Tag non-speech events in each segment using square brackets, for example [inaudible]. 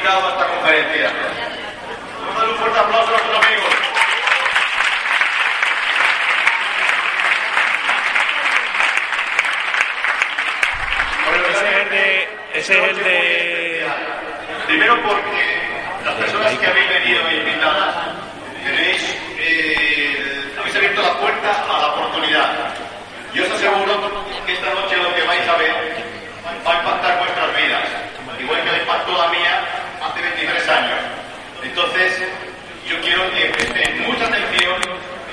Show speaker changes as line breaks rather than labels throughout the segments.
invitado a esta conferencia. Vamos a dar un fuerte aplauso a nuestros amigos.
Ese es el de. Ese es el de.
Primero porque las personas que habéis venido invitadas tenéis, eh, habéis abierto la puerta a la oportunidad. Yo os aseguro que esta noche lo que vais a ver va a impactar vuestras vidas, igual que le impactó la mía hace 23 años. Entonces, yo quiero que prestéis mucha atención,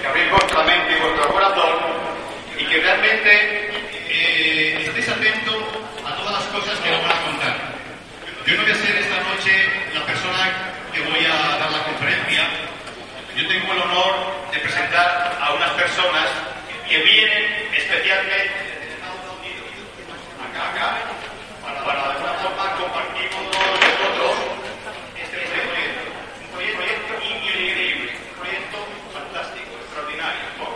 que abréis vuestra mente y vuestro corazón y que realmente eh, estéis atentos a todas las cosas que vamos a contar. Yo no voy a ser esta noche la persona que voy a dar la conferencia. Yo tengo el honor de presentar a unas personas que vienen especialmente acá, acá, para, para de alguna forma compartir con todos nosotros este, este proyecto. Un proyecto increíble, un proyecto fantástico, extraordinario. ¿no?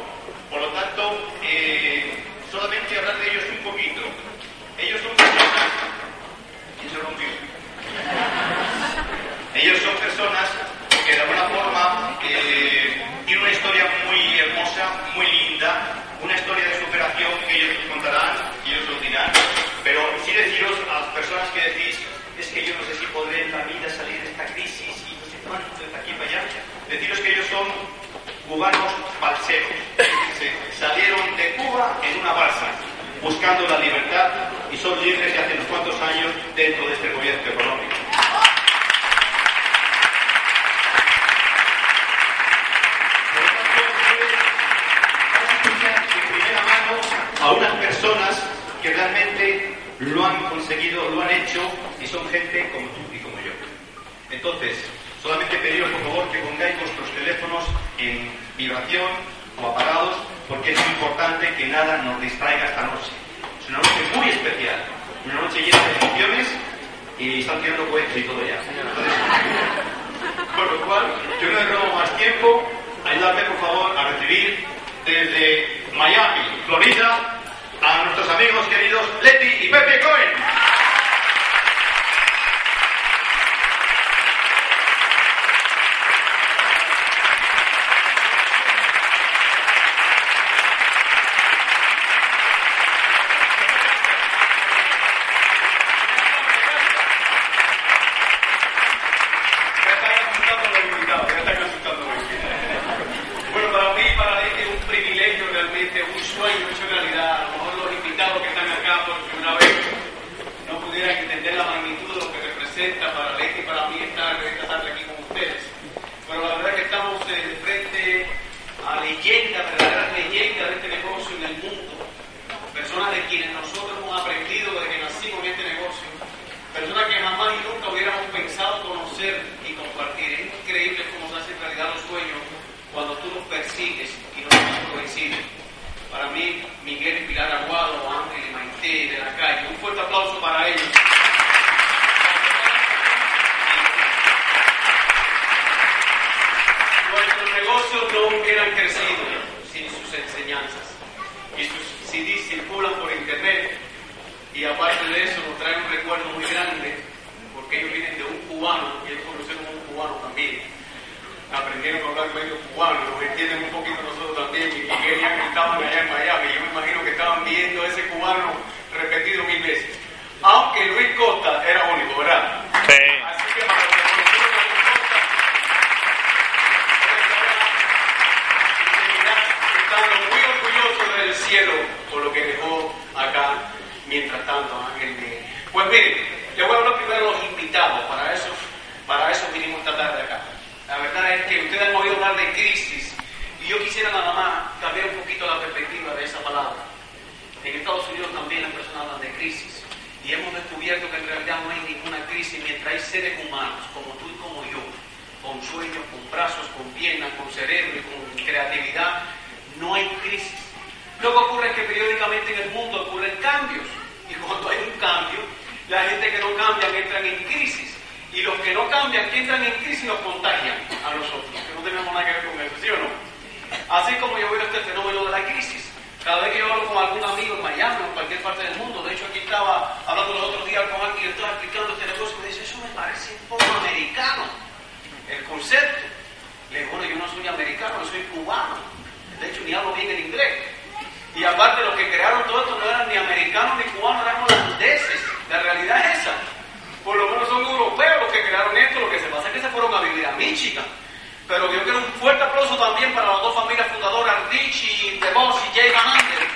Por lo tanto, eh, solamente hablar de ellos un poquito. Ellos son personas. ¿Quién se rompió? Ellos son personas que de alguna forma eh, tienen una historia muy hermosa, muy linda, una historia de superación que ellos os contarán y ellos os dirán. Pero sí deciros a las personas que decís, es que yo no sé si podré en la vida salir de esta crisis y no sé cuánto, de aquí para allá. Deciros que ellos son cubanos balseros. Se salieron de Cuba en una balsa, buscando la libertad y son libres ya hace unos cuantos años dentro de este gobierno económico. de primera mano a unas personas que realmente lo han conseguido, lo han hecho y son gente como tú y como yo. Entonces, solamente pediros por favor que pongáis vuestros teléfonos en vibración o apagados porque es importante que nada nos distraiga esta noche. Es una noche muy especial, una noche llena de emociones y están tirando cohetes y todo ya. Con lo cual, yo no le robo más tiempo, ayúdame por favor a recibir desde Miami, Florida, a nuestros amigos queridos Leti y Pepe Cohen.
Ya están asustando a los invitados, ya están asustando a los invitados. Bueno, para mí, para mí es un privilegio realmente, un sueño hecho realidad. A lo mejor los invitados que están acá por primera vez no pudieran entender la magnitud de lo que representa para Leti y para mí estar esta tarde aquí con ustedes. Pero la verdad es que estamos eh, frente a leyendas, verdaderas leyendas de este negocio en el mundo. Personas de quienes nosotros hemos aprendido desde que nacimos en este negocio. Personas que jamás y nunca hubiéramos pensado conocer y compartir. Es increíble cómo se hacen realidad los sueños cuando tú los persigues y no los coincides. Para mí, Miguel y Pilar Aguado, Ángel y Maite de la calle. Un fuerte aplauso para ellos. Nuestros negocios no hubieran crecido sin sus enseñanzas. Y sus CDs circulan por internet. Y aparte de eso, nos traen un recuerdo muy grande, porque ellos vienen de un cubano, y ellos conocieron a un cubano también. Aprendieron a hablar medio cubano, nos entienden un poquito nosotros también. Y Miguel Ángel estaban allá en Miami. Yo me imagino que estaban viendo ese cubano repetido mil veces. Aunque Luis Costa era único, ¿verdad?
Sí.
Así que para los que conocieron a Luis Costa, estando muy orgullosos del cielo por lo que dejó acá mientras tanto Ángel Miguel. Pues miren, le voy a hablar primero de los invitados, para eso, para eso vinimos esta tarde acá. La verdad es que ustedes han oído hablar de crisis y yo quisiera nada más cambiar un poquito la perspectiva de esa palabra. En Estados Unidos también las personas hablan de crisis y hemos descubierto que en realidad no hay ninguna crisis mientras hay seres humanos como tú y como yo, con sueños, con brazos, con piernas, con cerebro y con creatividad, no hay crisis. Lo que ocurre es que periódicamente en el mundo ocurren cambios y cuando hay un cambio, la gente que no cambia entran en crisis y los que no cambian, que entran en crisis, nos contagian a nosotros, que no tenemos nada que ver con eso, ¿sí o no? Así como yo veo este fenómeno de la crisis. Cada vez que yo hablo con algún amigo en Miami o en cualquier parte del mundo, de hecho aquí estaba hablando los otros días con alguien y estaba explicando este negocio, me dice, eso me parece un poco el concepto. Le digo, bueno, yo no soy americano, yo soy cubano. De hecho, ni hablo bien el inglés. Y aparte, los que crearon todo esto no eran ni americanos ni cubanos, eran holandeses. La realidad es esa. Por lo menos son europeos los que crearon esto. Lo que se pasa es que se fueron a vivir a Michigan. Pero yo quiero un fuerte aplauso también para las dos familias fundadoras, Richie DeVos y Jay Van Ander.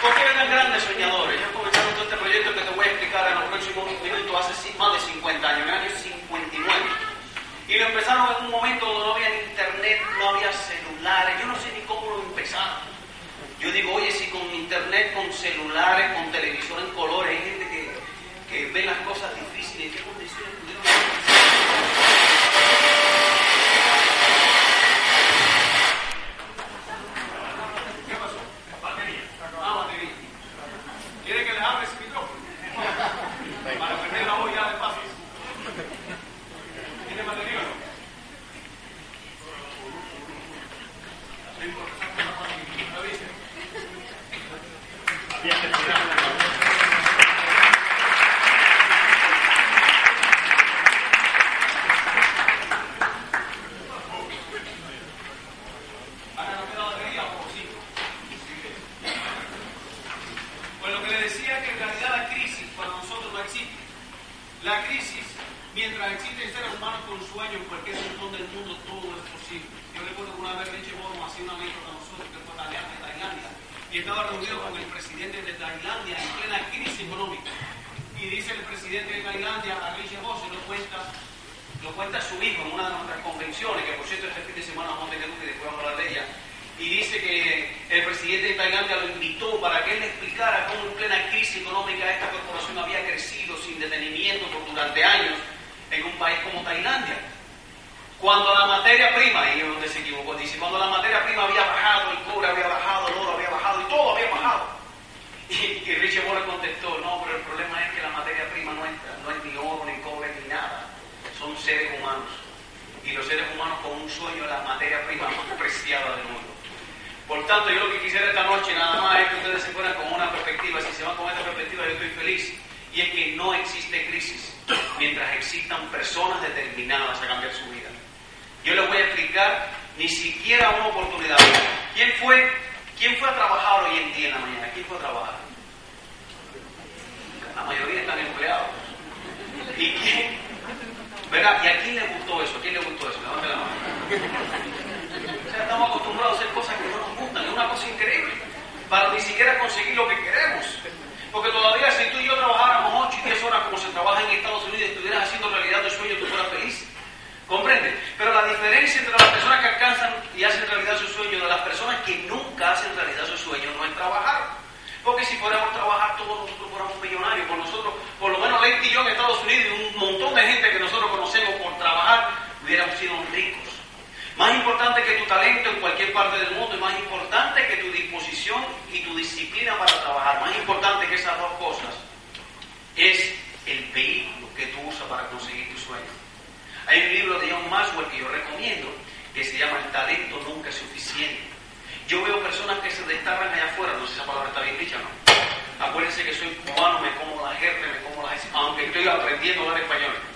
Porque eran grandes soñadores. Ellos comenzaron todo este proyecto que te voy a explicar en los próximos minutos hace más de 50 años, en el año 59. Y lo empezaron en un momento donde no había internet, no había celulares. Yo no sé ni cómo lo empezaron. Yo digo, oye, si con internet, con celulares, con televisor en colores, hay gente que, que ve las cosas difíciles, ¿en qué condiciones pudieron ¿Qué pasó? Batería. Ah, batería. ¿Quiere que le hable ese micrófono? Para prender la olla de pasos. ¿Tiene batería o no? No importa, saca una cosa aquí. ¿Lo dice? Ahora no queda batería o sí. Pues lo que le decía es que en realidad la crisis para nosotros no existe. La crisis, mientras existen seres humanos con sueños en cualquier rincón del mundo, todo es posible. Yo recuerdo que una vez Richie Bono hacía una anécdota a nosotros que fue Tailandia, de Tailandia, y estaba reunido con el presidente de Tailandia en plena crisis económica. Y dice el presidente de Tailandia a Richie Bono, se lo cuenta, lo cuenta su hijo en una de nuestras convenciones, que por cierto este fin de semana vamos a tener y después vamos a hablar de ella. Y dice que el presidente de Tailandia lo invitó para que él le explicara cómo en plena crisis económica esta corporación había crecido sin detenimiento por durante años en un país como Tailandia. Cuando la materia prima, y es donde se equivocó, dice, cuando la materia prima había bajado, el cobre había bajado, el oro había bajado y todo había bajado. Y, y Richie Moore contestó, no, pero el problema es que la materia prima nuestra no es ni oro, ni cobre, ni nada. Son seres humanos. Y los seres humanos con un sueño es la materia prima más preciada del mundo. Por tanto, yo lo que quisiera esta noche nada más es que ustedes se fueran con una perspectiva. Si se van con esta perspectiva, yo estoy feliz. Y es que no existe crisis mientras existan personas determinadas a cambiar su vida. Yo les voy a explicar ni siquiera una oportunidad. ¿Quién fue, quién fue a trabajar hoy en día en la mañana? ¿Quién fue a trabajar? La mayoría están empleados. ¿Y quién? ¿Verdad? ¿Y a quién le gustó eso? ¿A quién le gustó eso? Levante la mano. O sea, estamos acostumbrados a hacer cosas que no nos gustan. Es una cosa increíble. Para ni siquiera conseguir lo que queremos. Porque todavía si tú y yo trabajáramos 8 y 10 horas como se trabaja en Estados Unidos estuvieras haciendo realidad tu sueño, tú fueras feliz. ¿Comprende? Pero la diferencia entre las personas que alcanzan y hacen realidad su sueño de las personas que nunca hacen realidad su sueño no es trabajar. Porque si fuéramos trabajar todos nosotros fuéramos millonarios, por nosotros, por lo menos Lady y yo en Estados Unidos y un montón de gente que nosotros conocemos por trabajar, hubiéramos sido ricos. Más importante que tu talento en cualquier parte del mundo, y más importante que tu disposición y tu disciplina para trabajar, más importante que esas dos cosas, es el vehículo que tú usas para conseguir tu sueño. Hay un libro de John Maxwell que yo recomiendo, que se llama El talento nunca es suficiente. Yo veo personas que se destacan allá afuera, no sé si esa palabra está bien dicha o no. Acuérdense que soy cubano, me como la gente, me como la aunque estoy aprendiendo a hablar español.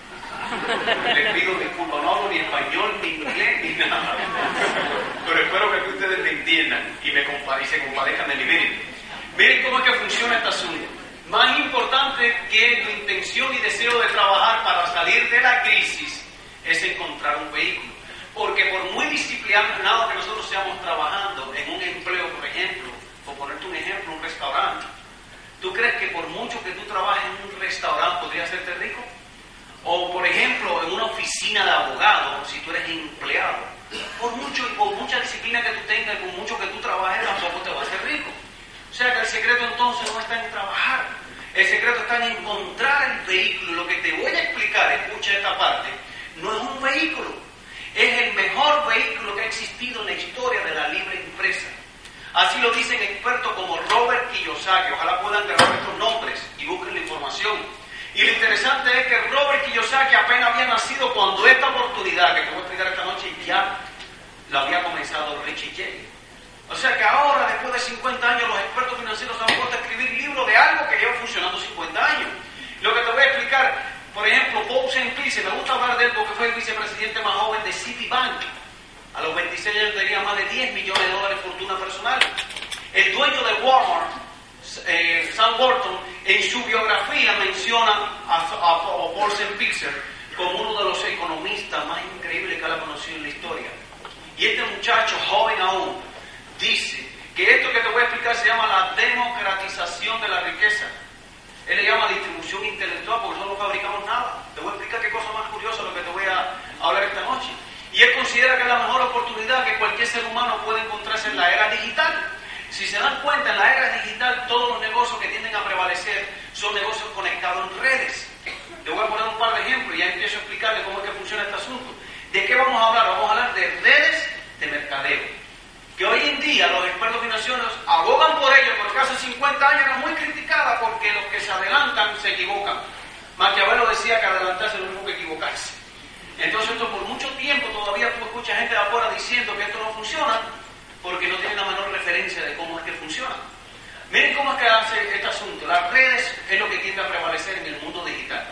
Les pido disculpas, no hablo ni español, ni inglés, ni nada. Pero espero que ustedes me entiendan y me compa y se compadezcan de mí. Miren, miren cómo es que funciona este asunto. Más importante que tu intención y deseo de trabajar para salir de la crisis es encontrar un vehículo. Porque por muy disciplinado que nosotros seamos trabajando en un empleo, por ejemplo, o ponerte un ejemplo, un restaurante, ¿tú crees que por mucho que tú trabajes en un restaurante podrías hacerte rico? O, por ejemplo, en una oficina de abogado, si tú eres empleado, por mucho y por mucha disciplina que tú tengas, por mucho que tú trabajes, tampoco te vas a hacer rico. O sea que el secreto entonces no está en trabajar, el secreto está en encontrar el vehículo. Lo que te voy a explicar, escucha esta parte, no es un vehículo, es el mejor vehículo que ha existido en la historia de la libre empresa. Así lo dicen expertos como Robert Kiyosaki. Ojalá puedan grabar estos nombres y busquen la información. Y lo interesante es que Robert Kiyosaki apenas había nacido cuando esta oportunidad que te voy a explicar esta noche ya la había comenzado Richie Jay. O sea que ahora, después de 50 años, los expertos financieros han puesto a escribir libros de algo que lleva funcionando 50 años. Lo que te voy a explicar, por ejemplo, Bob Simplice, me gusta hablar de él porque fue el vicepresidente más joven de Citibank. A los 26 años tenía más de 10 millones de dólares de fortuna personal. El dueño de Walmart eh, Sam Burton, en su biografía menciona a, a, a Paul Pixel como uno de los economistas más increíbles que ha conocido en la historia. Y este muchacho, joven aún, dice que esto que te voy a explicar se llama la democratización de la riqueza. Él le llama distribución intelectual porque nosotros no fabricamos nada. Te voy a explicar qué cosa más curiosa lo que te voy a hablar esta noche. Y él considera que es la mejor oportunidad que cualquier ser humano puede encontrarse en la era digital. Si se dan cuenta, en la era digital todos los negocios que tienden a prevalecer son negocios conectados en redes. Le voy a poner un par de ejemplos y ya empiezo a explicarle cómo es que funciona este asunto. ¿De qué vamos a hablar? Vamos a hablar de redes de mercadeo. Que hoy en día los expertos financieros abogan por ello, porque hace 50 años era muy criticada porque los que se adelantan se equivocan. Maquiavelo decía que adelantarse es lo mismo que equivocarse. Entonces esto por mucho tiempo todavía tú escuchas gente de afuera diciendo que esto no funciona porque no tienen la menor referencia de cómo es que funciona. Miren cómo es que hace este asunto. Las redes es lo que tiende a prevalecer en el mundo digital.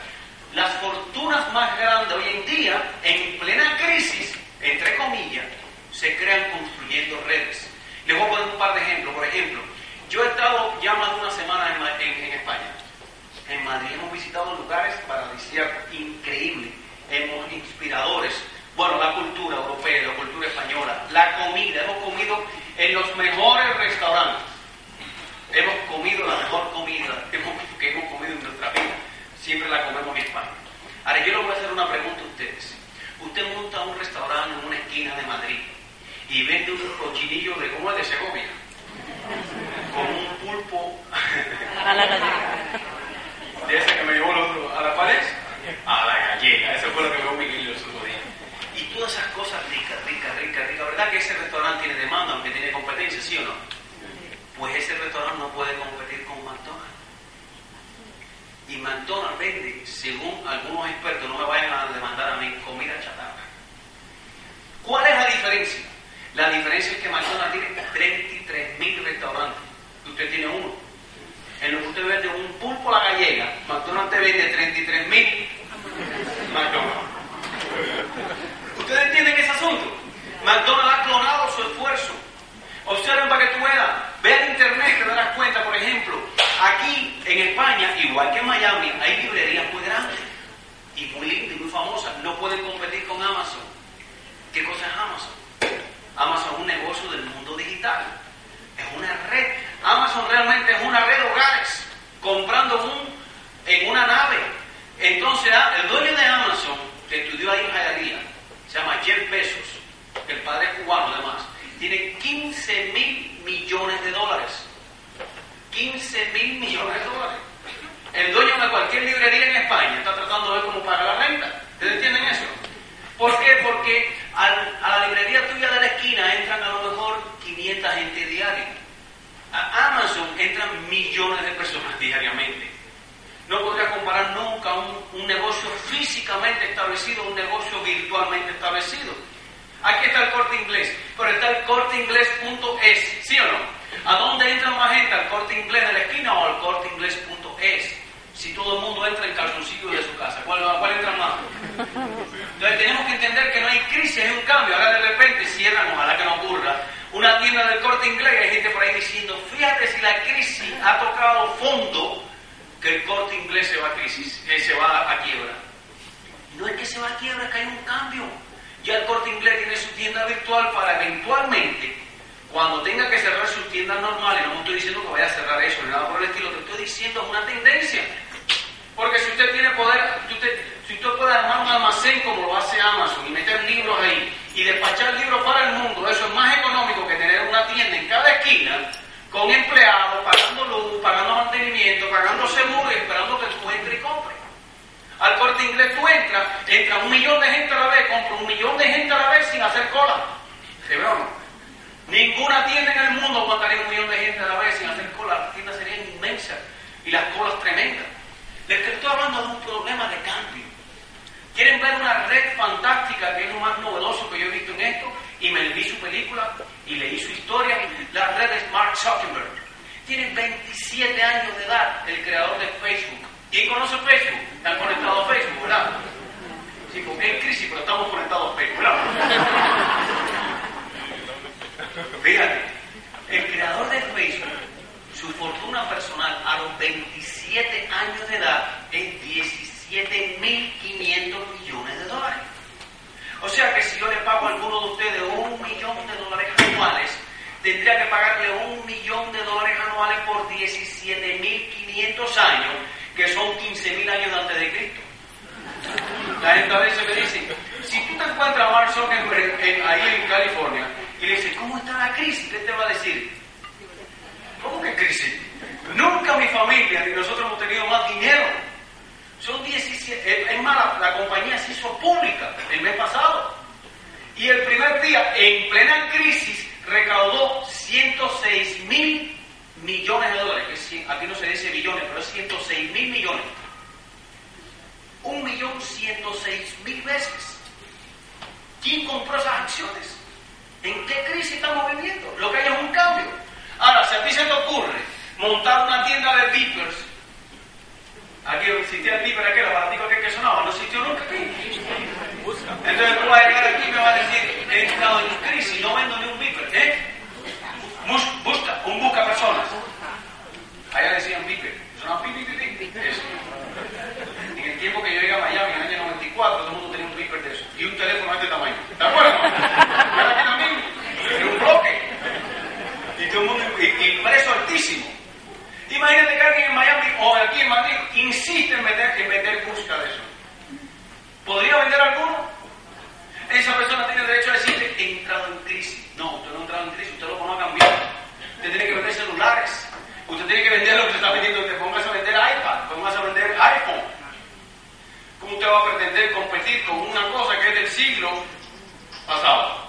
Las fortunas más grandes hoy en día, en plena crisis, entre comillas, se crean construyendo redes. Les voy a poner un par de ejemplos. Por ejemplo, yo he estado ya más de una semana en, en, en España. En Madrid hemos visitado lugares paradisíacos, increíbles, hemos inspiradores. Bueno, la cultura europea, la cultura española, la comida, hemos comido en los mejores restaurantes. Hemos comido la mejor comida que hemos, que hemos comido en nuestra vida. Siempre la comemos en España. Ahora, yo le voy a hacer una pregunta a ustedes. Usted monta un restaurante en una esquina de Madrid y vende un cochinillo de es de Segovia, con un pulpo
A la
de ese que me llevó el otro a la pared, a la gallega, eso fue lo que me Miguel el otro día. Y todas esas cosas ricas, ricas, ricas, ricas, ¿verdad que ese restaurante tiene demanda, aunque tiene competencia, sí o no? Pues ese restaurante no puede competir con McDonald's. Y McDonald's vende, según algunos expertos, no me vayan a demandar a mí, comida chatarra. ¿Cuál es la diferencia? La diferencia es que McDonald's tiene 33 mil restaurantes y usted tiene uno. En lo que usted vende un pulpo a la gallega, McDonald's te vende 33 mil McDonald's. ¿Ustedes entienden ese asunto? McDonald's ha clonado su esfuerzo. Observen para que tú veas. Ve al internet, te darás cuenta, por ejemplo, aquí en España, igual que en Miami, hay librerías muy grandes y muy lindas y muy famosas. No pueden competir con Amazon. ¿Qué cosa es Amazon? Amazon es un negocio del mundo digital. Es una red. Amazon realmente es una red de hogares, comprando en una nave. Entonces, ah, el dueño de Amazon, que estudió ahí en Hialeah, se llama Jeff Bezos, el padre es cubano además, tiene 15 mil millones de dólares. 15 mil millones de dólares. El dueño de cualquier librería en España está tratando de ver cómo paga la renta. ¿Ustedes entienden eso? ¿Por qué? Porque a la librería tuya de la esquina entran a lo mejor 500 gente diaria. A Amazon entran millones de personas diariamente. No podría comparar nunca un, un negocio físicamente establecido a un negocio virtualmente establecido. Aquí está el corte inglés, pero está el corte inglés.es, ¿sí o no? ¿A dónde entra más gente? ¿Al corte inglés de la esquina o al corte inglés.es? Si todo el mundo entra en calzoncillo de su casa, ¿cuál, cuál entra más? Entonces tenemos que entender que no hay crisis, es un cambio. Ahora de repente cierran, ojalá que no ocurra, una tienda del corte inglés y hay gente por ahí diciendo, fíjate si la crisis ha tocado fondo, que el corte inglés se va a crisis, que se va a quiebra. No es que se va a quiebra, es que hay un cambio. Ya el corte inglés tiene su tienda virtual para eventualmente, cuando tenga que cerrar sus tiendas normales, no me estoy diciendo que vaya a cerrar eso ni nada por el estilo, lo que estoy diciendo es una tendencia. Porque si usted tiene poder, si usted, puede armar un almacén como lo hace Amazon y meter libros ahí y despachar libros para el mundo, eso es más económico que tener una tienda en cada esquina con empleados, pagando luz, pagando mantenimiento, pagando seguro y esperando que entres y compres. Al corte inglés tú entras, entra un millón de gente a la vez, compra un millón de gente a la vez sin hacer cola. De broma. Ninguna tienda en el mundo aguantaría un millón de gente a la vez sin hacer cola. Las tiendas serían inmensas y las colas tremendas. Les estoy hablando de un problema de cambio. ¿Quieren ver una red fantástica que es lo más novedoso que yo he visto en esto? Y me vi su película y leí su historia. La red es Mark Zuckerberg. Tiene 27 años de edad, el creador de Facebook. ¿Quién conoce Facebook? Están conectados a Facebook, ¿verdad? Sí, porque hay crisis, pero estamos conectados a Facebook, ¿verdad? Fíjate, el creador de Facebook su fortuna personal a los 27 años de edad es 17.500 millones de dólares. O sea que si yo le pago a alguno de ustedes un millón de dólares anuales, tendría que pagarle un millón de dólares anuales por 17.500 años, que son 15.000 años antes de Cristo. La gente a veces me dice, si tú te encuentras a Mark Zuckerberg ahí en California y le dices, ¿cómo está la crisis? ¿Qué te va a decir? ¿Cómo que crisis? Nunca mi familia ni nosotros hemos tenido más dinero. Son 17, es más, la, compañía se hizo pública el mes pasado. Y el primer día, en plena crisis, recaudó 106 mil millones de dólares. aquí no se dice billones, pero es 106 mil millones. Un millón 106 mil veces. ¿Quién compró esas acciones? ¿En qué crisis estamos viviendo? Lo que hay es un cambio. Ahora, si a ti se te ocurre montar una tienda de beepers, aquí existía el beeper aquel aparatico que, que sonaba, no existió nunca aquí. Entonces tú vas a llegar aquí y me vas a decir, he estado en crisis, no vendo ni un beeper, ¿eh? Busca, un busca personas. Allá decían beeper, sonaba pipi, pipi, eso. En el tiempo que yo llegué a Miami, en el año 94, todo el mundo tenía un beeper de eso. Y un teléfono de este tamaño. ¿De acuerdo? También, en un bloque. Y todo el mundo, y, precio altísimo. Imagínate que alguien en Miami o aquí en Madrid insiste en meter, en meter busca de eso. ¿Podría vender alguno? Esa persona tiene derecho a decirte, he entrado en crisis. No, usted no ha entrado en crisis, usted lo pone a cambiar. Usted tiene que vender celulares. Usted tiene que vender lo que se está vendiendo. Te pongas a vender iPad, pongas a vender iPhone. ¿Cómo usted va a pretender competir con una cosa que es del siglo pasado?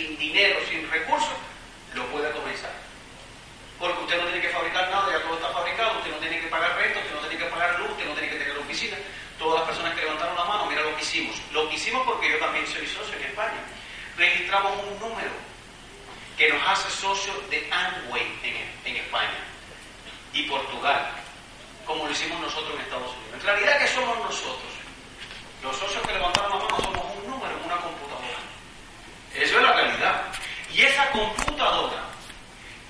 Sin dinero, sin recursos, lo puede comenzar. Porque usted no tiene que fabricar nada, ya todo está fabricado, usted no tiene que pagar renta, usted no tiene que pagar luz, usted no tiene que tener oficina. Todas las personas que levantaron la mano, mira lo que hicimos. Lo que hicimos porque yo también soy socio en España. Registramos un número que nos hace socio de Amway en, en España y Portugal, como lo hicimos nosotros en Estados Unidos. En realidad, ¿qué somos nosotros? Los socios que levantaron la mano somos un número en una computadora. Eso es la realidad. Y esa computadora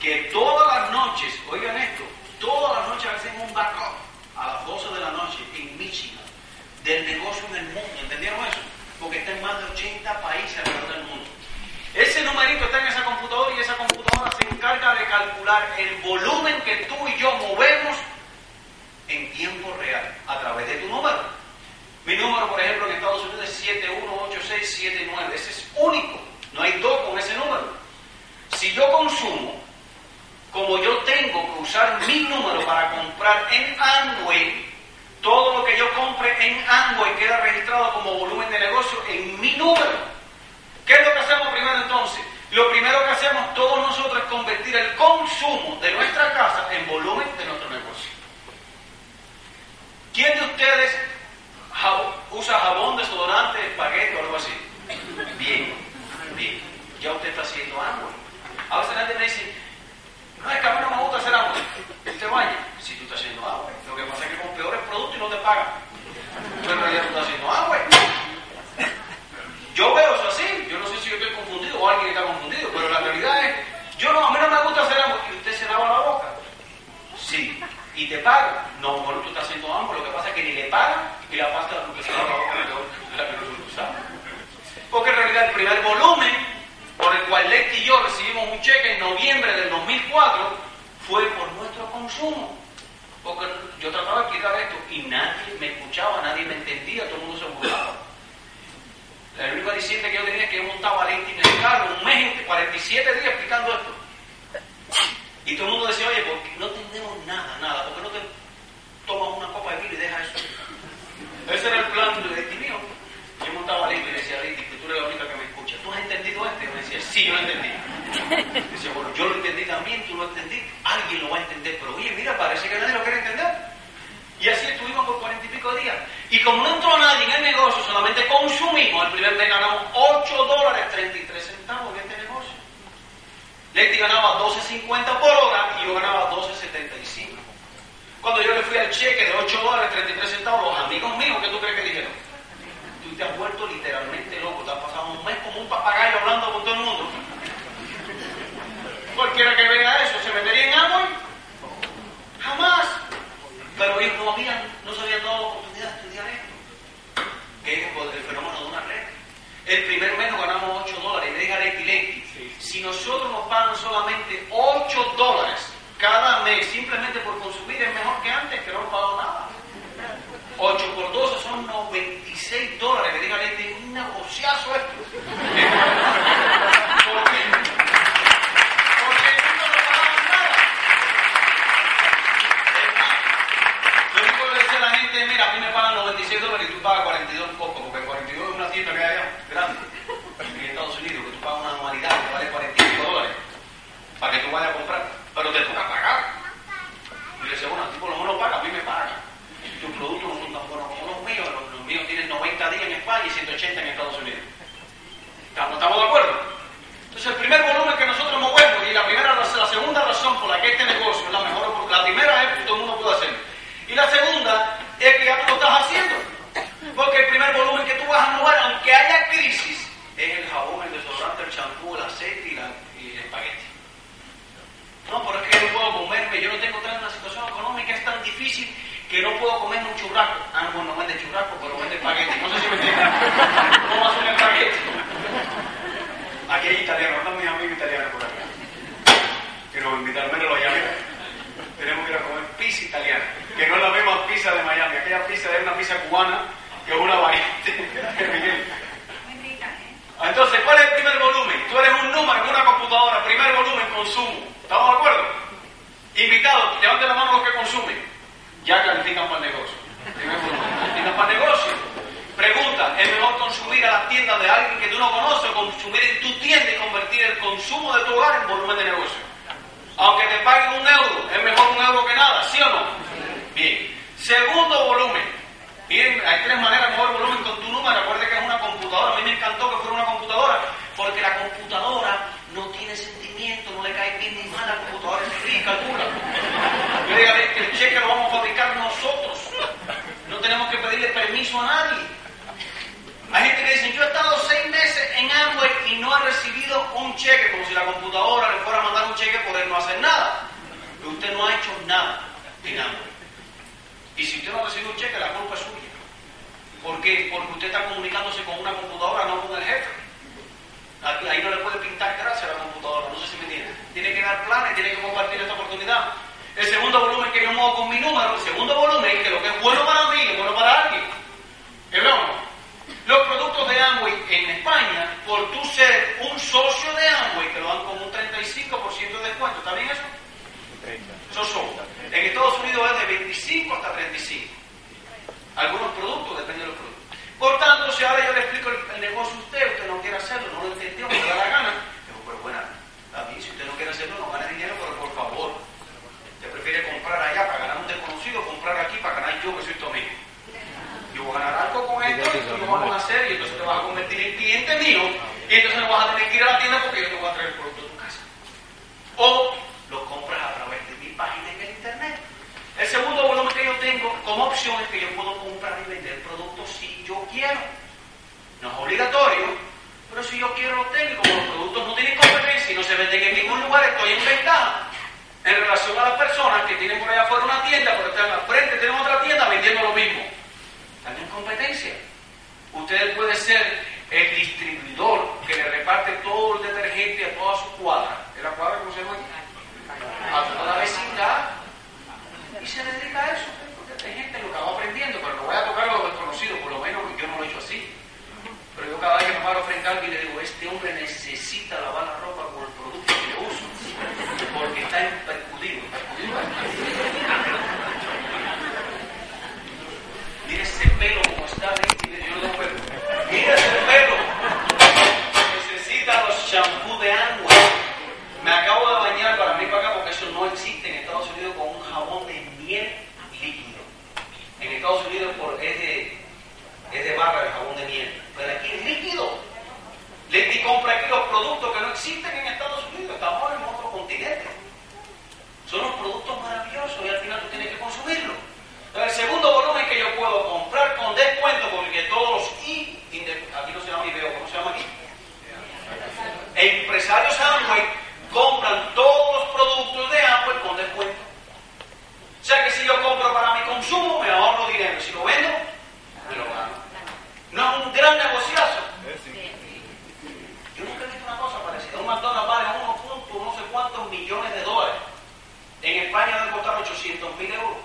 que todas las noches, oigan esto, todas las noches hacen un backup a las 12 de la noche en Michigan del negocio en el mundo. ¿Entendieron eso? Porque está en más de 80 países alrededor del mundo. Ese numerito está en esa computadora y esa computadora se encarga de calcular el volumen que tú y yo movemos en tiempo real a través de tu número. Mi número, por ejemplo, en Estados Unidos es 718679. Ese es único. No hay dos con ese número. Si yo consumo como yo tengo que usar mi número para comprar en Amway, todo lo que yo compre en Amway queda registrado como volumen de negocio en mi número. ¿Qué es lo que hacemos primero entonces? Lo primero que hacemos todos nosotros es convertir el consumo de nuestra casa en volumen de nuestro negocio. ¿Quién de ustedes usa jabón, desodorante, espagueti o algo así? Bien, Ya usted está haciendo Amway. A veces nadie me dice, no, es que a mí no me gusta hacer agua. Usted vaya, si tú estás haciendo agua. Lo que pasa es que con peores productos y no te pagan. Pero en realidad tú estás haciendo agua. Yo veo eso así. Yo no sé si yo estoy confundido o alguien está confundido, pero la realidad es, yo no, a mí no me gusta hacer agua. ¿Y usted se lava la boca? Sí. ¿Y te paga? No, bueno, tú estás haciendo agua. Lo que pasa es que ni le pagan y la pasta 24 fue por nuestro consumo. Porque yo trataba de explicar esto y nadie me escuchaba, nadie me entendía, todo el mundo se burlaba. La única diciente que yo tenía que yo montaba Valentín en el carro un mes, 47 días explicando esto. Y todo el mundo decía, oye, porque no entendemos nada, nada, porque no te tomas una copa de vino y dejas eso. Ese era el plan de Leti mío. Yo montaba Valentín y decía, Leti, que tú eres la única que me escucha. ¿Tú has entendido esto? Y me decía, sí, yo lo entendí. [laughs] Decía, bueno, yo lo entendí también, tú lo entendí, alguien lo va a entender, pero oye, mira, parece que nadie lo quiere entender. Y así estuvimos por cuarenta y pico días. Y como no entró nadie en el negocio, solamente consumimos, el primer mes ganamos 8 dólares 33 centavos en este negocio. Leti ganaba 12.50 por hora y yo ganaba 12.75. Cuando yo le fui al cheque de 8 dólares 33 centavos, los amigos míos, ¿qué tú crees que dijeron? Tú te has vuelto literalmente loco, te has pasado un mes como un papagayo hablando con todo el mundo. Cualquiera que vea eso, ¿se metería en agua? Jamás. Pero ellos no habían, no se habían dado la oportunidad de estudiar esto. Que es el fenómeno de una red. El primer mes nos ganamos 8 dólares. Y me diga Leti, Leti, si nosotros nos pagan solamente 8 dólares cada mes simplemente por consumir, es mejor que antes, que no nos pagado nada. 8 por 12 son 96 dólares. Que diga Leti, un negociazo esto. A mí me pagan 96 dólares y tú pagas 42 un poco, porque 42 es una tienda que hay allá, grande, en Estados Unidos, que tú pagas una anualidad que vale 45 dólares para que tú vayas a comprar, pero te toca pagar. Y le decía, bueno, ti por lo menos paga, a mí me paga. Tus productos no son tan buenos como los míos, los, los míos tienen 90 días en España y 180 en Estados Unidos. ¿Estamos, ¿Estamos de acuerdo? Entonces, el primer volumen que nosotros movemos y la, primera, la segunda razón por la que este negocio es la mejor, la primera es que todo el mundo puede hacer. Y la segunda es que ya tú lo estás haciendo. Porque el primer volumen que mover, aunque haya crisis, es el jabón, el desodorante, el champú, el aceite y, el espagueti. mire, yo no tengo tan, la situación económica es tan difícil que no puedo comerme un churrasco. Ah, bueno, no vende churrasco, pero vende espagueti. No sé si me entienden. ¿Cómo hacen el espagueti? Aquí hay italianos, están mis amigos italianos por acá. Que nos invitaron, menos lo llamé. Tenemos que ir a comer pizza italiana, que no es la misma pizza de Miami. Aquella pizza es una pizza cubana, que es una variante. [laughs] Entonces, ¿cuál es el primer volumen? Tú eres un número en una computadora, primer volumen, consumo. ¿Estamos de acuerdo? Invitados, levanten la mano los que consumen. Ya califican para el negocio. Primer volumen. Califican para el negocio. Pregunta, ¿es mejor consumir a la tienda de alguien que tú no conoces o consumir en tu tienda y convertir el consumo de tu hogar en volumen de negocio? Aunque te paguen un euro, ¿es mejor un euro que nada? ¿Sí o no? Bien. Segundo volumen. Miren, hay tres maneras de mover volumen con tu número. Recuerde que es una computadora. A mí me encantó que fuera una computadora, porque la computadora no tiene sentimiento, no le cae bien ni mal. La computadora es fría y calcula. Yo que el cheque lo vamos a fabricar nosotros. No tenemos que pedirle permiso a nadie. Hay gente que dice, yo he estado seis meses en Amway y no he recibido un cheque, como si la computadora le fuera a mandar un cheque por él no hacer nada. Pero usted no ha hecho nada en. Y si usted no ha recibido un cheque, la culpa es suya. ¿Por qué? Porque usted está comunicándose con una computadora, no con el jefe. Ahí no le puede pintar gracia a la computadora, no sé si me entiende. Tiene que dar planes, tiene que compartir esta oportunidad. El segundo volumen que yo muevo con mi número, el segundo volumen, que lo que es bueno para mí es bueno para alguien. ¿Es Los productos de Amway en España, por tú ser un socio de Amway, que lo dan con un 35% de descuento, ¿está bien eso? Eso son. En Estados Unidos es de 25 hasta 35. Algunos productos, depende de los productos. Por tanto, si ahora yo le explico el, negocio a usted, usted no quiere hacerlo, no lo entendió, no le da la gana, digo, pero bueno, también si usted no quiere hacerlo, no gana dinero, pero por favor, usted prefiere comprar allá para ganar un desconocido, comprar aquí para ganar yo que soy tu amigo. Yo voy a ganar algo con esto, y lo vamos a hacer, y entonces te vas a convertir en cliente mío, y entonces no vas a tener que ir a la tienda porque yo te voy a traer el producto a tu casa. O lo compras a través de mi página en el internet. El segundo volumen que yo tengo como opción es que yo puedo comprar y vender productos si yo quiero. No es obligatorio, pero si yo quiero lo tengo como los productos no tienen competencia y no se venden en ningún lugar, estoy en ventaja en relación a las personas que tienen por allá afuera una tienda, pero están al frente, tienen otra tienda vendiendo lo mismo. En competencia. Usted puede ser el distribuidor que le reparte todo el detergente a toda su cuadra. ¿Es la cuadra cómo se llama? A toda la vecindad. Y se dedica a eso. Porque hay gente lo que va aprendiendo, pero no voy a tocar lo desconocido, por lo menos yo no lo he hecho así. Pero yo cada vez que me paro frente a alguien le digo, este hombre necesita lavar la ropa con el producto que le uso, porque está percudido. Mire ese pelo como está, mire, yo. Mire ese pelo. Necesita los champús de agua. Me acabo de bañar para venir para acá porque eso no existe en Estados Unidos con un jabón de miel líquido. En Estados Unidos por, es, de, es de barra el jabón de miel, pero aquí es líquido. Leti compra aquí los productos que no existen en Estados Unidos, estamos en otro continente. Son los productos maravillosos y al final tú tienes que consumirlos. El segundo volumen que yo puedo comprar con descuento, porque todos los I, aquí no se llama IBEO, ¿cómo se llama aquí? Empresarios Amway compran todos los productos de Amway con descuento. O sea que si yo compro para mi consumo, me ahorro Si lo vendo, me lo gano. No es un gran negociazo. Yo nunca he visto una cosa parecida. Un McDonald's vale uno punto no sé cuántos millones de dólares. En España debe costar 800 mil euros.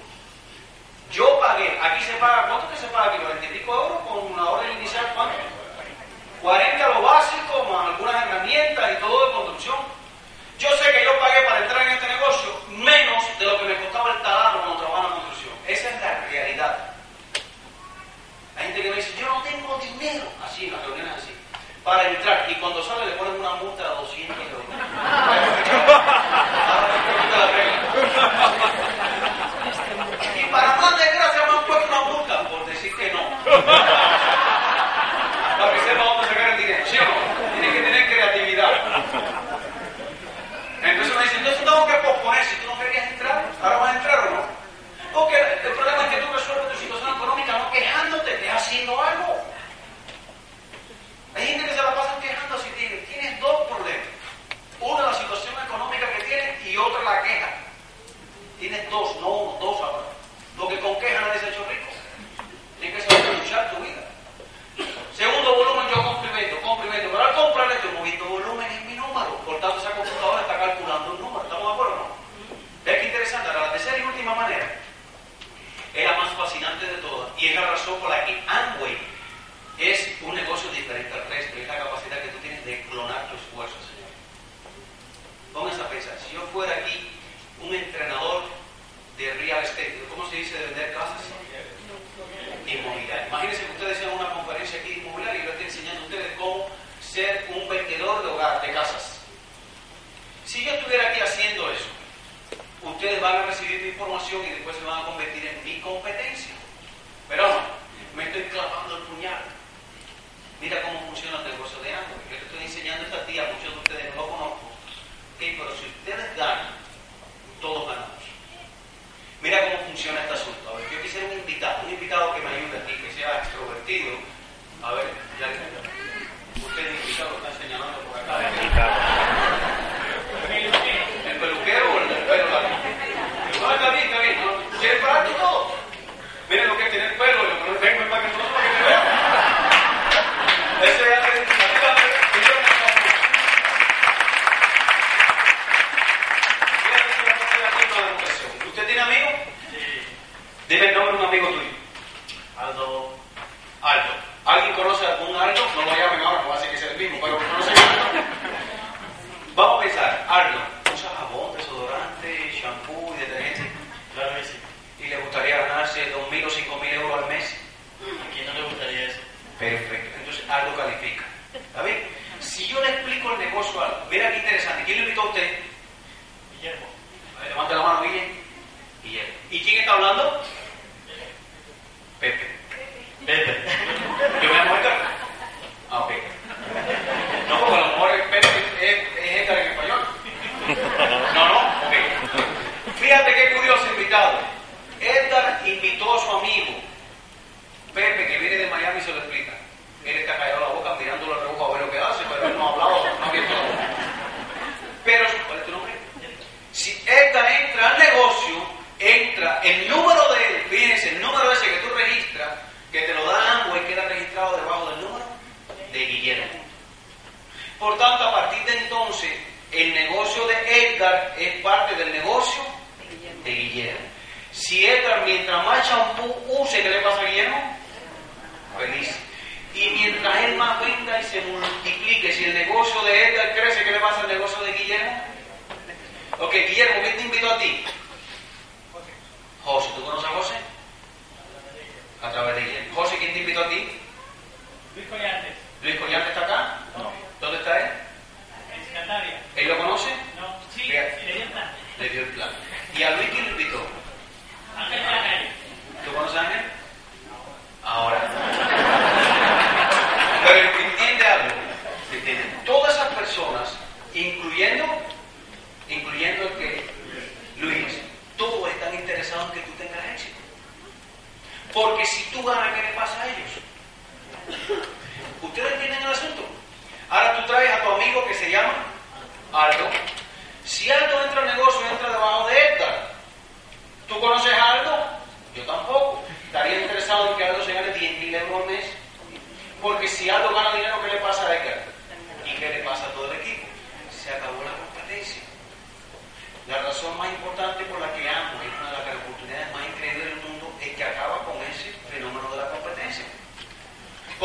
Yo pagué, aquí se paga, ¿cuánto que se paga aquí? 40 y pico euros con una orden inicial, ¿cuánto? 40 lo básico, más algunas herramientas y todo de construcción. Yo sé que yo pagué para entrar en este negocio menos de lo que me costaba el taladro cuando trabajaba en construcción. Esa es la realidad. Hay gente que me dice, yo no tengo dinero, así en las reuniones así, para entrar. Y cuando sale le ponen una multa de 200 euros. [laughs] y para más desgracia me han puesto una multa por decir que no. Para que sepa dónde sacar el dinero, ¿sí o no? Tiene que tener creatividad. Entonces me dicen, entonces tengo que posponer, si tú no querías entrar, ahora vas a entrar o no. Porque el problema es que tú resuelves quejándote, estás haciendo algo. Hay gente que se la pasa quejándose y tiene, tienes dos problemas. Una la situación económica que tienes y otra la queja. Tienes dos, no uno, dos ahora. Lo que con queja nadie se ha hecho rico. Tienes que saber luchar tu vida. Segundo volumen, yo compro y vendo, compro y vendo. Pero al comprar estoy moviendo volúmenes minúmaros, cortando esa.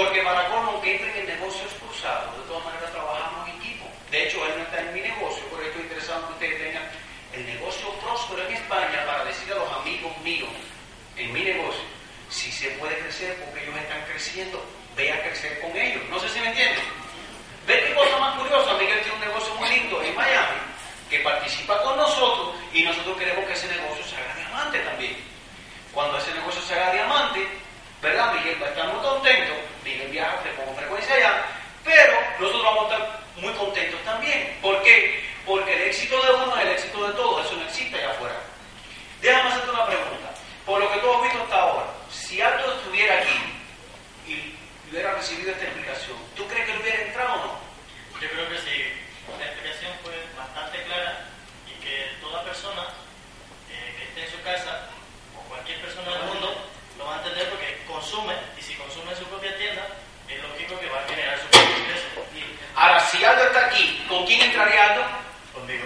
Porque para colmo, aunque entren en negocios cruzados, de todas maneras trabajamos en equipo. De hecho, él no está en mi negocio, por esto es interesante que ustedes tengan el negocio próspero en España para decir a los amigos míos en mi negocio, si se puede crecer porque ellos están creciendo, ve a crecer con ellos. No sé si me entienden. Ve qué cosa más curiosa, Miguel tiene un negocio muy lindo en Miami, que participa con nosotros y nosotros queremos que ese negocio se haga diamante también. Cuando ese negocio se haga diamante, ¿verdad? Miguel va a estar muy contento, Miguel viaja con frecuencia allá, pero nosotros vamos a estar muy contentos también. ¿Por qué? Porque el éxito de uno es el éxito de todos, eso no existe allá afuera. Déjame hacerte una pregunta. Por lo que tú has visto hasta ahora, si Aldo estuviera aquí y hubiera recibido esta explicación, ¿tú crees que le hubiera entrado o no?
Yo creo que sí. La explicación fue bastante clara y que toda persona eh, que
esté en su casa y si consume en su propia tienda, es lógico que va a generar su propio ingreso. Ahora, si Aldo está aquí, ¿con quién entraría Aldo? Conmigo.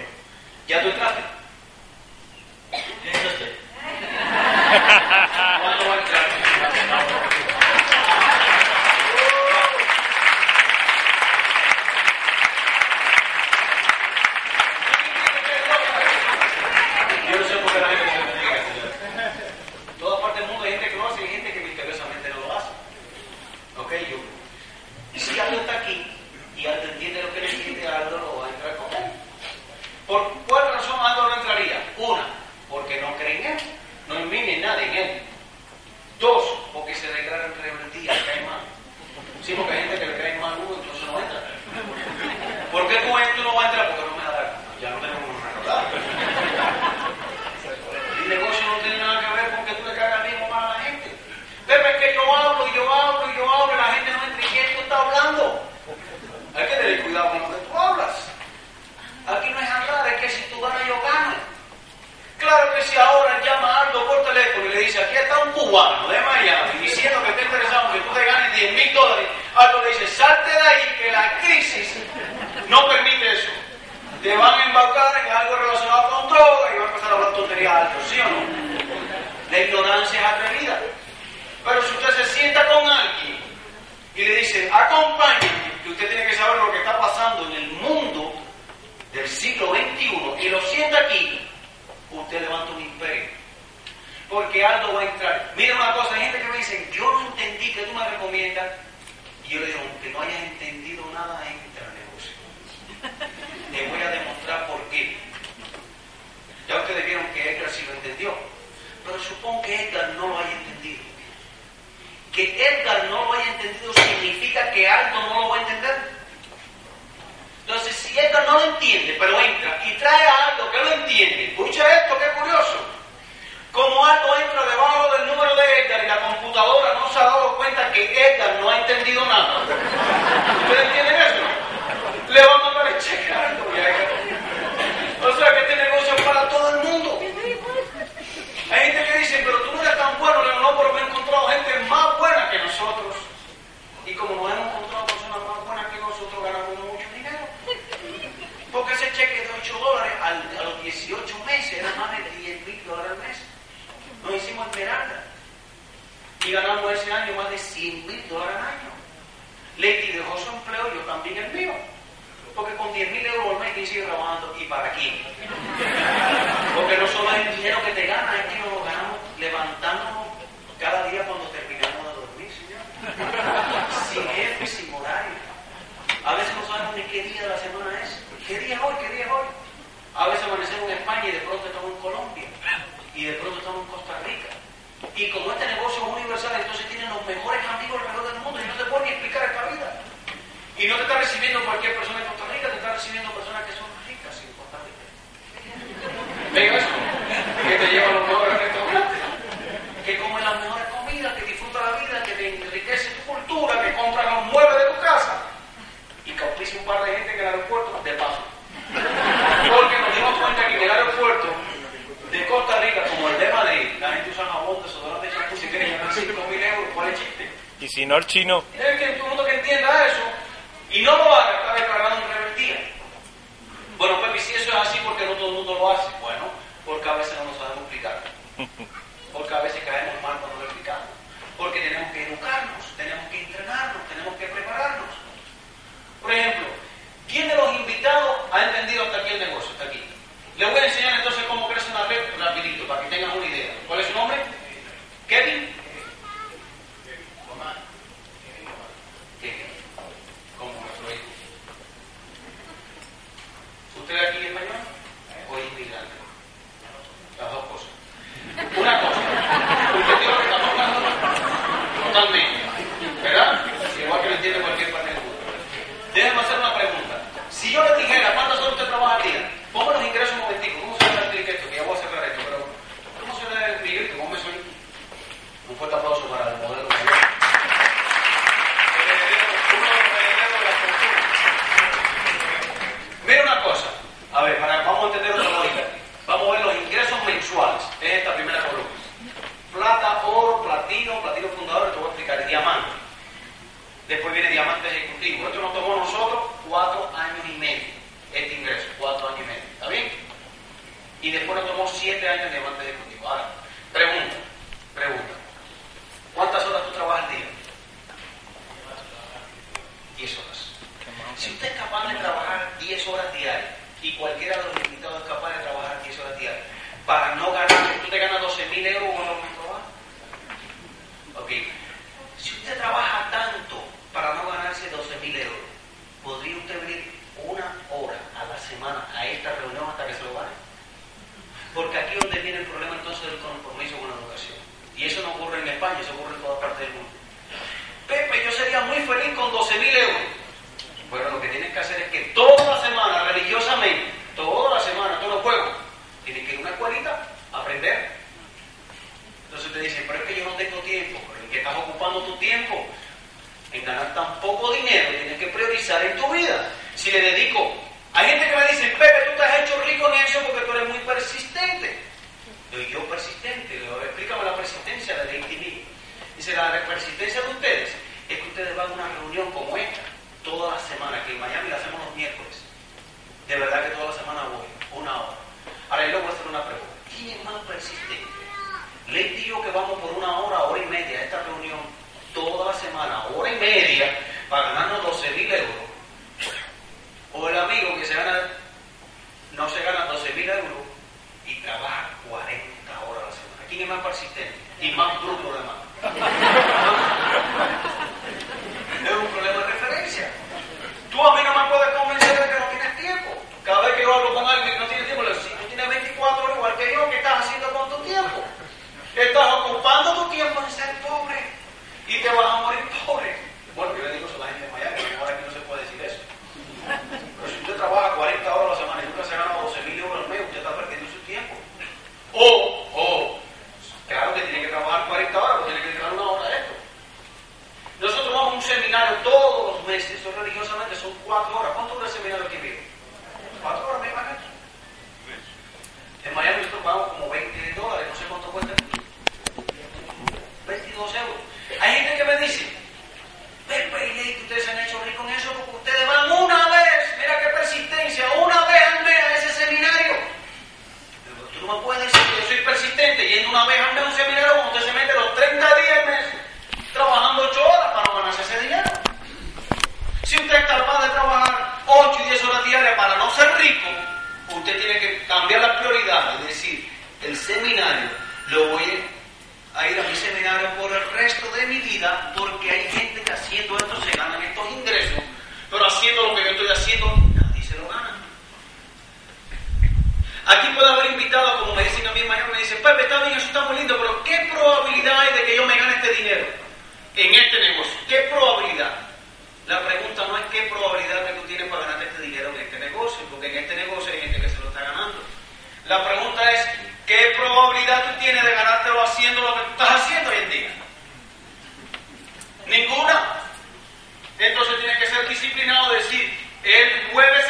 ¿Ya tú entraste? ¿Quién entraste? [laughs] ¿Cuándo va a entrar? Dos, porque se declara en rebeldía, cae mal. Sí, porque hay gente que le cae mal uno, entonces no entra. ¿Por qué tú, no vas a entrar? Empleo, yo también el mío. Porque con 10 mil euros al mes, ¿quién sigue trabajando? ¿Y para quién? Porque no solo el dinero que te ganas, es que nos lo ganamos levantándonos cada día cuando terminamos de dormir, Señor. Sin jefe, sin horario. A veces no sabemos ni qué día de la semana es. ¿Qué día es hoy? ¿Qué día es hoy? A veces amanecemos en España y de pronto estamos en Colombia. Y de pronto estamos en Costa Rica. Y como este negocio es universal, entonces tienen los mejores amigos alrededor del mundo y no te pueden ni explicar esta vida. Y no te está recibiendo cualquier persona en Costa Rica, te está recibiendo personas que son ricas en Costa Rica. ¿Ven eso? Que te lleva los mejores restaurantes, que come las mejores comidas, que disfruta la vida, que te enriquece tu cultura, que compra los muebles de tu casa y que auspicia un par de gente en el aeropuerto de paso. Porque nos dimos cuenta que en el aeropuerto de Costa Rica, como el de Madrid, la gente usa jabón, desodorante, champú, si quieren ganar 5 mil euros, ¿cuál es el chiste?
Y si no el chino,
Es que todo el mundo que entienda eso y no lo haga está declarando rebeldía. Bueno, Pepe, si eso es así, ¿por qué no todo el mundo lo hace? Bueno, porque a veces no nos sabemos explicar. Porque a veces caemos mal cuando lo explicamos. Porque tenemos que educarnos, tenemos que entrenarnos, tenemos que prepararnos. Por ejemplo, ¿quién de los invitados ha entendido hasta aquí el negocio? Hasta aquí. Le voy a enseñar entonces cómo crece una red rapidito, para que tengan una idea. ¿Cuál es su nombre? Kevin. Kevin. Como nuestro hijo. ¿Usted aquí es español cambiar las prioridades, es decir, el seminario lo voy a ir a mi seminario por el resto de mi vida porque hay gente que haciendo esto se ganan estos ingresos, pero haciendo lo que yo estoy haciendo nadie se lo gana. Aquí puede haber invitados, como me dicen a mí mañana me dicen, Pepe, está bien, eso está muy lindo, pero ¿qué probabilidad hay de que yo me gane este dinero en este negocio? ¿Qué probabilidad? La pregunta no es qué probabilidad que tú tienes para ganarte este dinero en este negocio, porque en este negocio la pregunta es, ¿qué probabilidad tú tienes de ganártelo haciendo lo que tú estás haciendo hoy en día? Ninguna. Entonces tienes que ser disciplinado, decir, el jueves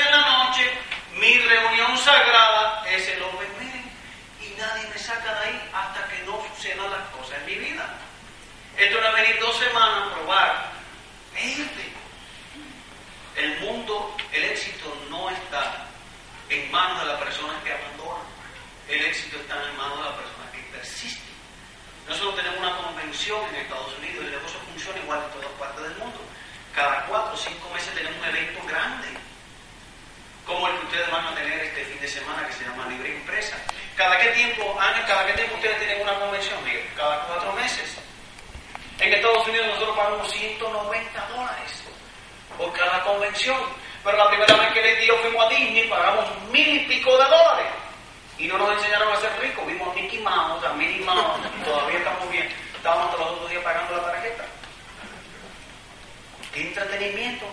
en Estados Unidos, y el negocio funciona igual en todas partes del mundo. Cada cuatro o cinco meses tenemos un evento grande, como el que ustedes van a tener este fin de semana que se llama Libre Empresa. ¿Cada qué tiempo, Ana, cada qué tiempo ustedes tienen una convención? Cada cuatro meses. En Estados Unidos nosotros pagamos 190 dólares por cada convención. Pero la primera vez que les dio fuimos a Disney, pagamos mil y pico de dólares. Y no nos enseñaron a ser ricos. Vimos a Mickey Mouse, a Minnie Mouse, todavía estamos bien estábamos todos los otros días pagando la tarjeta. ¿Qué entretenimiento?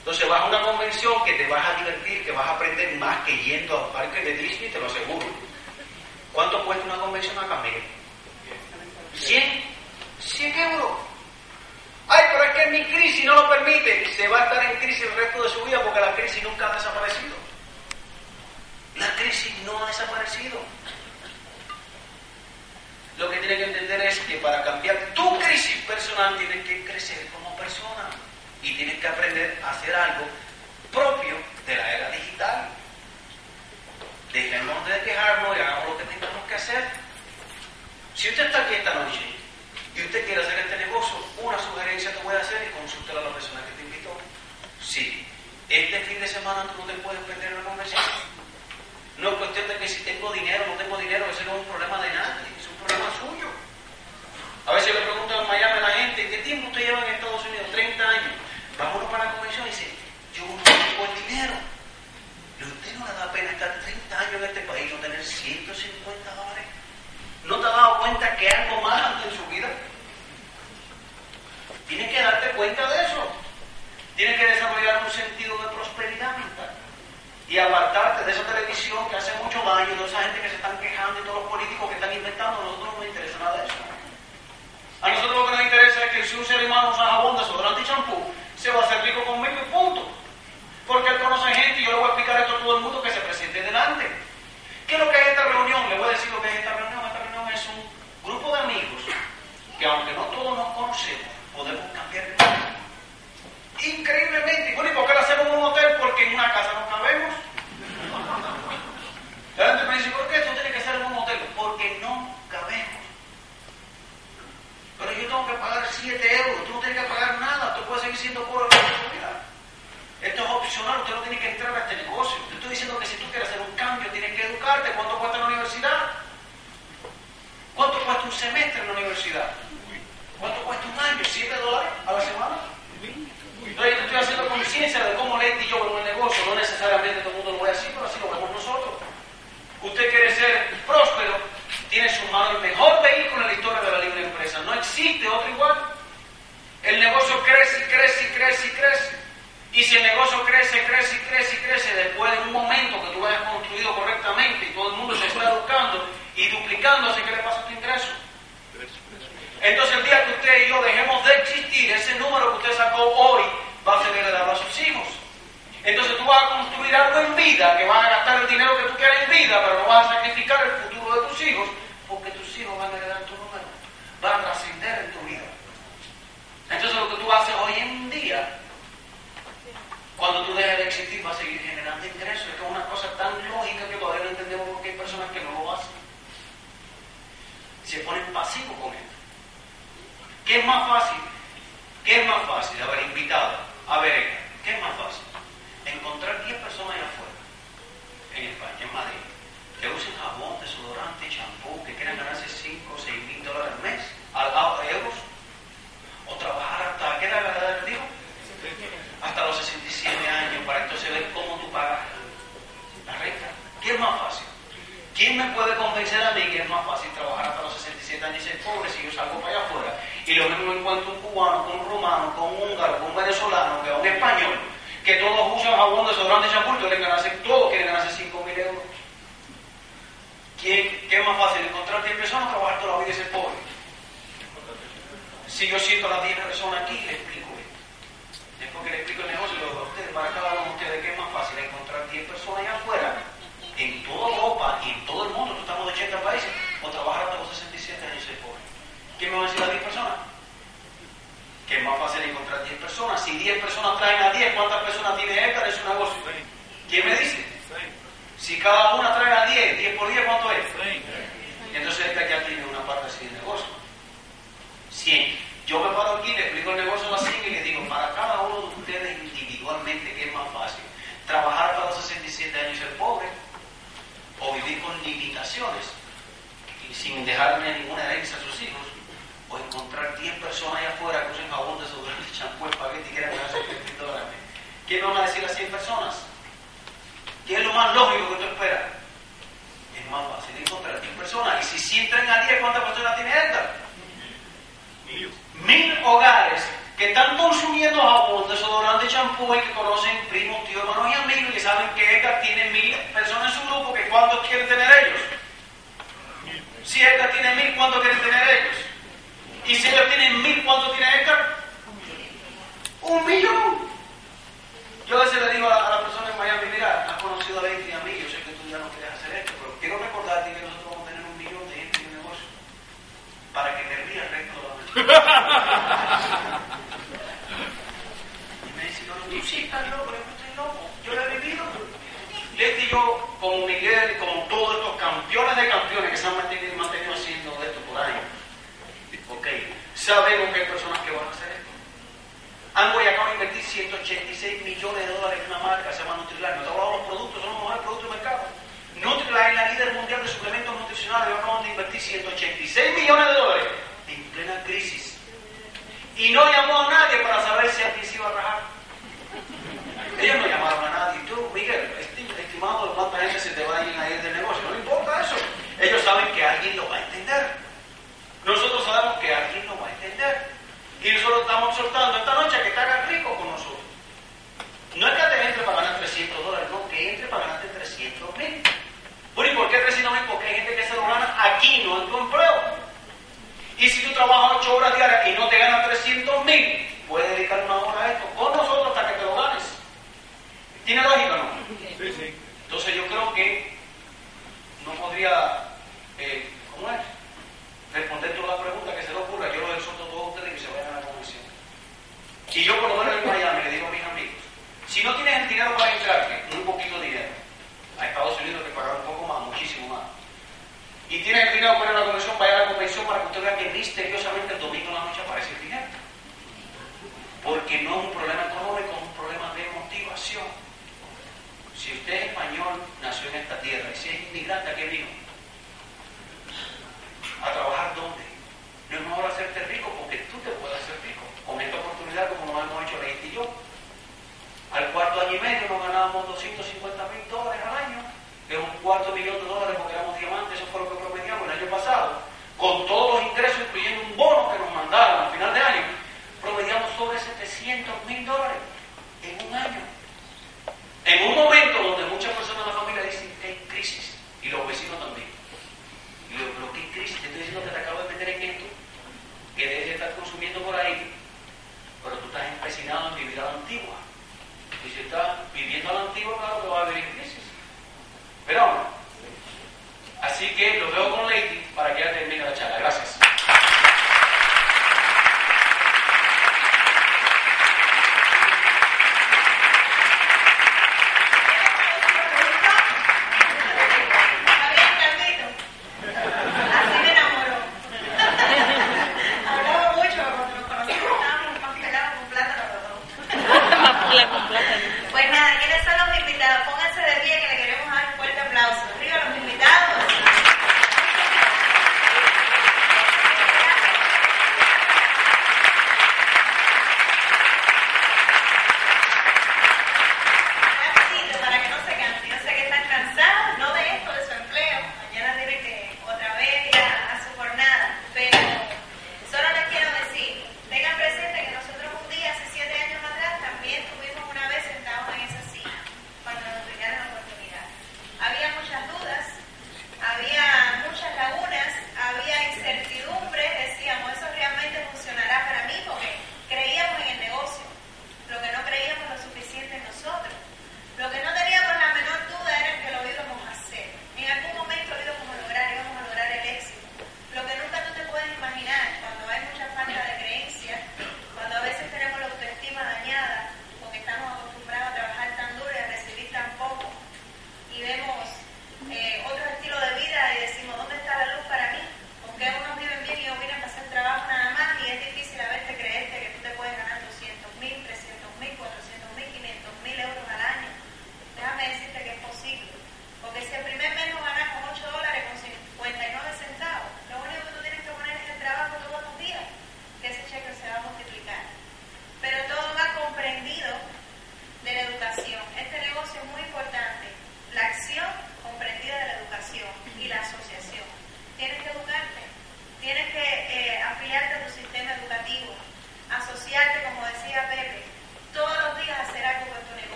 Entonces vas a una convención que te vas a divertir, que vas a aprender más que yendo a parques de Disney, te lo aseguro. ¿Cuánto cuesta una convención acá, Miguel? 100. 100 euros. Ay, pero es que mi crisis no lo permite. Se va a estar en crisis el resto de su vida porque la crisis nunca ha desaparecido. La crisis no ha desaparecido lo que tiene que entender es que para cambiar tu crisis personal tienes que crecer como persona y tienes que aprender a hacer algo propio de la era digital. Dejemos de quejarnos y hagamos lo que tengamos que hacer. Si usted está aquí esta noche y usted quiere hacer este negocio, una sugerencia te voy a hacer y consultar a la persona que te invitó. Sí, este fin de semana tú no te puedes perder una conversación. No es cuestión de que si tengo dinero tiempo usted lleva en Estados Unidos? 30 años. Vámonos para la convención y dice, yo no tengo el dinero. ¿Y a usted no le da pena estar 30 años en este país no tener 150 dólares? ¿No te has dado cuenta que algo más ante en su vida? Tienes que darte cuenta de eso. Tienes que desarrollar un sentido de prosperidad mental y apartarte de esa televisión que hace mucho daño, de esa gente que se están quejando y todos los políticos que están inventando. Nosotros no nos interesa nada de eso. A nosotros lo que nos interesa es que si un ser humano usa jabón, desodorante y champú, se va a hacer rico conmigo y punto. Porque él conoce gente y yo le voy a explicar esto a todo el mundo que se presente delante. ¿Qué es lo que es esta reunión? Le voy a decir lo que es esta reunión. Esta reunión es un grupo de amigos que aunque no todos nos conocemos, podemos cambiar de vida. Increíblemente. Bueno, ¿y por qué lo hacemos en un hotel? Porque en una casa no cabemos. La gente me dice, ¿por qué tiene que ser en un hotel? Porque no cabemos. Pero yo tengo que pagar 7 euros, tú no tienes que pagar nada, tú puedes seguir siendo pobre. Esto es opcional, usted no tiene que entrar a este negocio. Te estoy diciendo que si tú quieres hacer un cambio, tienes que educarte. ¿Cuánto cuesta la universidad? ¿Cuánto cuesta un semestre en la universidad? ¿Cuánto cuesta un año? ¿7 dólares a la semana? Entonces te estoy haciendo conciencia de cómo Leti y yo vemos el negocio. No necesariamente todo el mundo lo ve así, pero así lo vemos nosotros. Usted quiere ser próspero, tiene en su mano el mejor vehículo en la historia de la libre empresa. No existe otro igual. El negocio crece y crece y crece y crece. Y si el negocio crece, crece y crece y crece, después de un momento que tú hayas construido correctamente y todo el mundo se está educando y duplicando, ¿así que le pasa tu ingreso? Entonces el día que usted y yo dejemos de existir, ese número que usted sacó hoy va a ser heredado a sus hijos. Entonces tú vas a construir algo en vida, que vas a gastar el dinero que tú quieras en vida, pero no vas a sacrificar el futuro de tus hijos, porque tus hijos van a heredar tu número, van a trascender en tu vida. Entonces lo que tú haces hoy en día, dejes de existir, va a seguir generando ingresos. Es que es una cosa tan lógica que todavía no entendemos por qué hay personas que no lo hacen. Se ponen pasivos con esto. ¿Qué es más fácil? ¿Qué es más fácil? A ver, invitado. A ver, ¿qué es más fácil? Encontrar 10 personas allá afuera, en España, en Madrid, que usen jabón, desodorante, champú, que quieran ganarse 5 o 6 mil dólares al mes, al lado de euros, o trabajar hasta, ¿qué era la edad que digo? Hasta los 67 años, para entonces ver cómo tú pagas la renta. ¿Qué es más fácil? ¿Quién me puede convencer a mí que es más fácil trabajar hasta los 67 años y ser pobre si yo salgo para allá afuera? Y lo mismo encuentro un cubano, con un rumano, con un húngaro, con un venezolano, que un español, que todos usan jabón, desodorante, champú, quieren ganarse, todos quieren ganarse 5 mil euros. ¿Quién, ¿Qué es más fácil? ¿Encontrar 10 personas o trabajar toda la vida y ser pobre? Si yo siento a las 10 personas aquí, le explico esto. Después que le explico el negocio, lo digo a ustedes, para cada uno de ustedes, ¿qué es más fácil? Encontrar 10 personas allá afuera, en toda Europa y en todo el mundo, tú estamos de 80 países, o trabajar hasta los 67 años y ser pobre. ¿Qué me van a decir las 10 personas? Que es más fácil encontrar 10 personas. Si 10 personas traen a 10, ¿cuántas personas tiene Edgar en su negocio? ¿Quién me dice? Si cada una trae a 10, 10 por 10, ¿cuánto es? Entonces Edgar ya tiene una parte así de negocio. 100. Yo me paro aquí, le explico el negocio a la 100 y le digo, para cada uno de ustedes individualmente, ¿qué es más fácil? ¿Trabajar hasta los 67 años y ser pobre? ¿O vivir con limitaciones y sin dejarle ninguna herencia a sus hijos? o encontrar 10 personas allá afuera que usen jabón, desodorante, [laughs] champú, espagueti y quieran ganarse 20 dólares. ¿Qué me van a decir las 100 personas? ¿Qué es lo más lógico que tú esperas? Es más fácil encontrar 10 personas. Y si 100 traen a 10, ¿cuántas personas tiene Edgar? Mil hogares que están consumiendo jabón, desodorante, champú y que conocen primos, tíos, hermanos y amigos y saben que Edgar tiene mil personas en su grupo, que cuántos quieren tener ellos. Si Edgar tiene mil, ¿cuántos quieren tener ellos? Y si ellos tienen mil, ¿cuánto tiene Edgar? Un millón. Yo a veces le digo a, a la persona en Miami, mira, has conocido a Lady y a mí, yo sé que tú ya no quieres hacer esto, pero quiero recordarte que nosotros vamos a tener un millón de gente en el negocio para que te rías el resto de la [laughs] noche. y me dice, no, tú sí estás loco, no estoy loco, yo lo he vivido. Lady y yo, como mi Miguel, como todos estos campeones de campeones que se han mantenido, mantenido haciendo esto por años, ok, sabemos que hay personas que van a hacer esto. Amway acaba de invertir 186 millones de dólares en una marca, se llama Nutrilite. No te he hablado de los productos, son los mejores productos del mercado. Nutrilite es la líder mundial de suplementos nutricionales. Acaban de invertir 186 millones de dólares en plena crisis. Y no llamó a nadie para saber si alguien se iba a rajar. Ellos no llamaron a nadie. Tú, Miguel, esti- estimado, cuánta gente se te va a ir a ir del negocio. No importa eso. Ellos saben que alguien lo va a entender. Nosotros sabemos que alguien lo va a entender. Y nosotros estamos soltando esta noche que te hagas rico con nosotros. No es que te entre para ganar 300 dólares, no, que entre para ganarte 300 mil. ¿y por qué 300 mil? Porque hay gente que se lo gana aquí, no en tu empleo. Y si tú trabajas 8 horas diarias y no te ganas 300 mil, puedes dedicar una hora a esto con nosotros hasta que te lo ganes. ¿Tiene lógica o no?
Sí, sí.
Entonces yo creo que